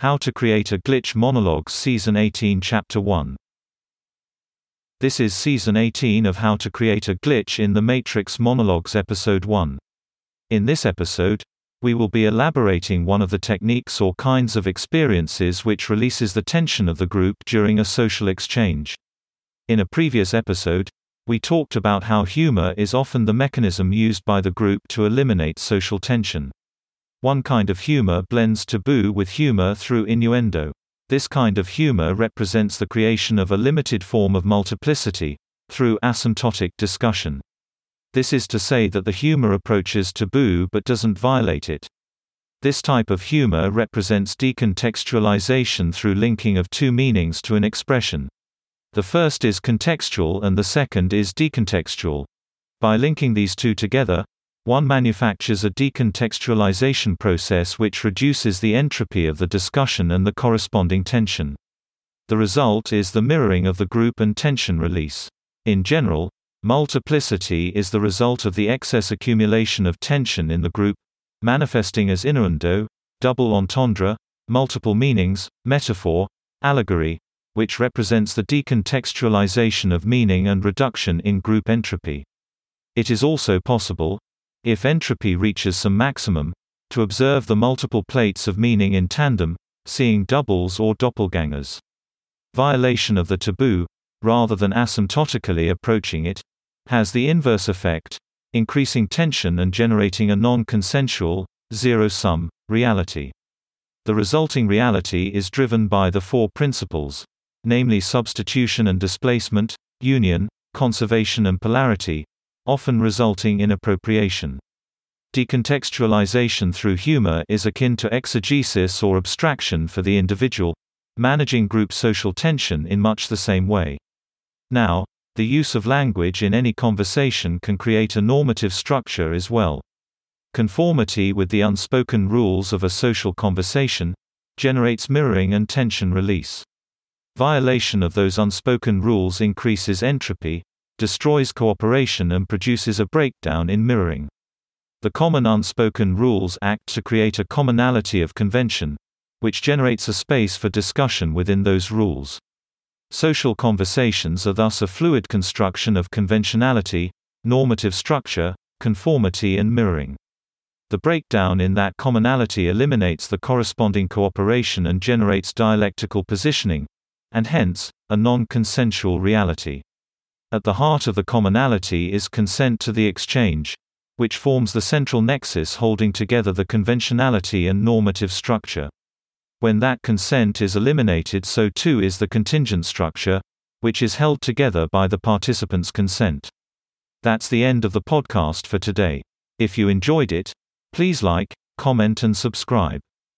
How to Create a Glitch Monologues Season 18 Chapter 1 This is Season 18 of How to Create a Glitch in the Matrix Monologues Episode 1. In this episode, we will be elaborating one of the techniques or kinds of experiences which releases the tension of the group during a social exchange. In a previous episode, we talked about how humor is often the mechanism used by the group to eliminate social tension. One kind of humor blends taboo with humor through innuendo. This kind of humor represents the creation of a limited form of multiplicity, through asymptotic discussion. This is to say that the humor approaches taboo but doesn't violate it. This type of humor represents decontextualization through linking of two meanings to an expression. The first is contextual and the second is decontextual. By linking these two together, one manufactures a decontextualization process which reduces the entropy of the discussion and the corresponding tension. The result is the mirroring of the group and tension release. In general, multiplicity is the result of the excess accumulation of tension in the group, manifesting as innuendo, double entendre, multiple meanings, metaphor, allegory, which represents the decontextualization of meaning and reduction in group entropy. It is also possible, if entropy reaches some maximum, to observe the multiple plates of meaning in tandem, seeing doubles or doppelgangers. Violation of the taboo, rather than asymptotically approaching it, has the inverse effect, increasing tension and generating a non-consensual, zero-sum, reality. The resulting reality is driven by the four principles, namely substitution and displacement, union, conservation and polarity, often resulting in appropriation. Decontextualization through humor is akin to exegesis or abstraction for the individual, managing group social tension in much the same way. Now, the use of language in any conversation can create a normative structure as well. Conformity with the unspoken rules of a social conversation generates mirroring and tension release. Violation of those unspoken rules increases entropy, destroys cooperation and produces a breakdown in mirroring. The common unspoken rules act to create a commonality of convention, which generates a space for discussion within those rules. Social conversations are thus a fluid construction of conventionality, normative structure, conformity and mirroring. The breakdown in that commonality eliminates the corresponding cooperation and generates dialectical positioning, and hence, a non-consensual reality. At the heart of the commonality is consent to the exchange, which forms the central nexus holding together the conventionality and normative structure. When that consent is eliminated so too is the contingent structure, which is held together by the participants' consent. That's the end of the podcast for today. If you enjoyed it, please like, comment and subscribe.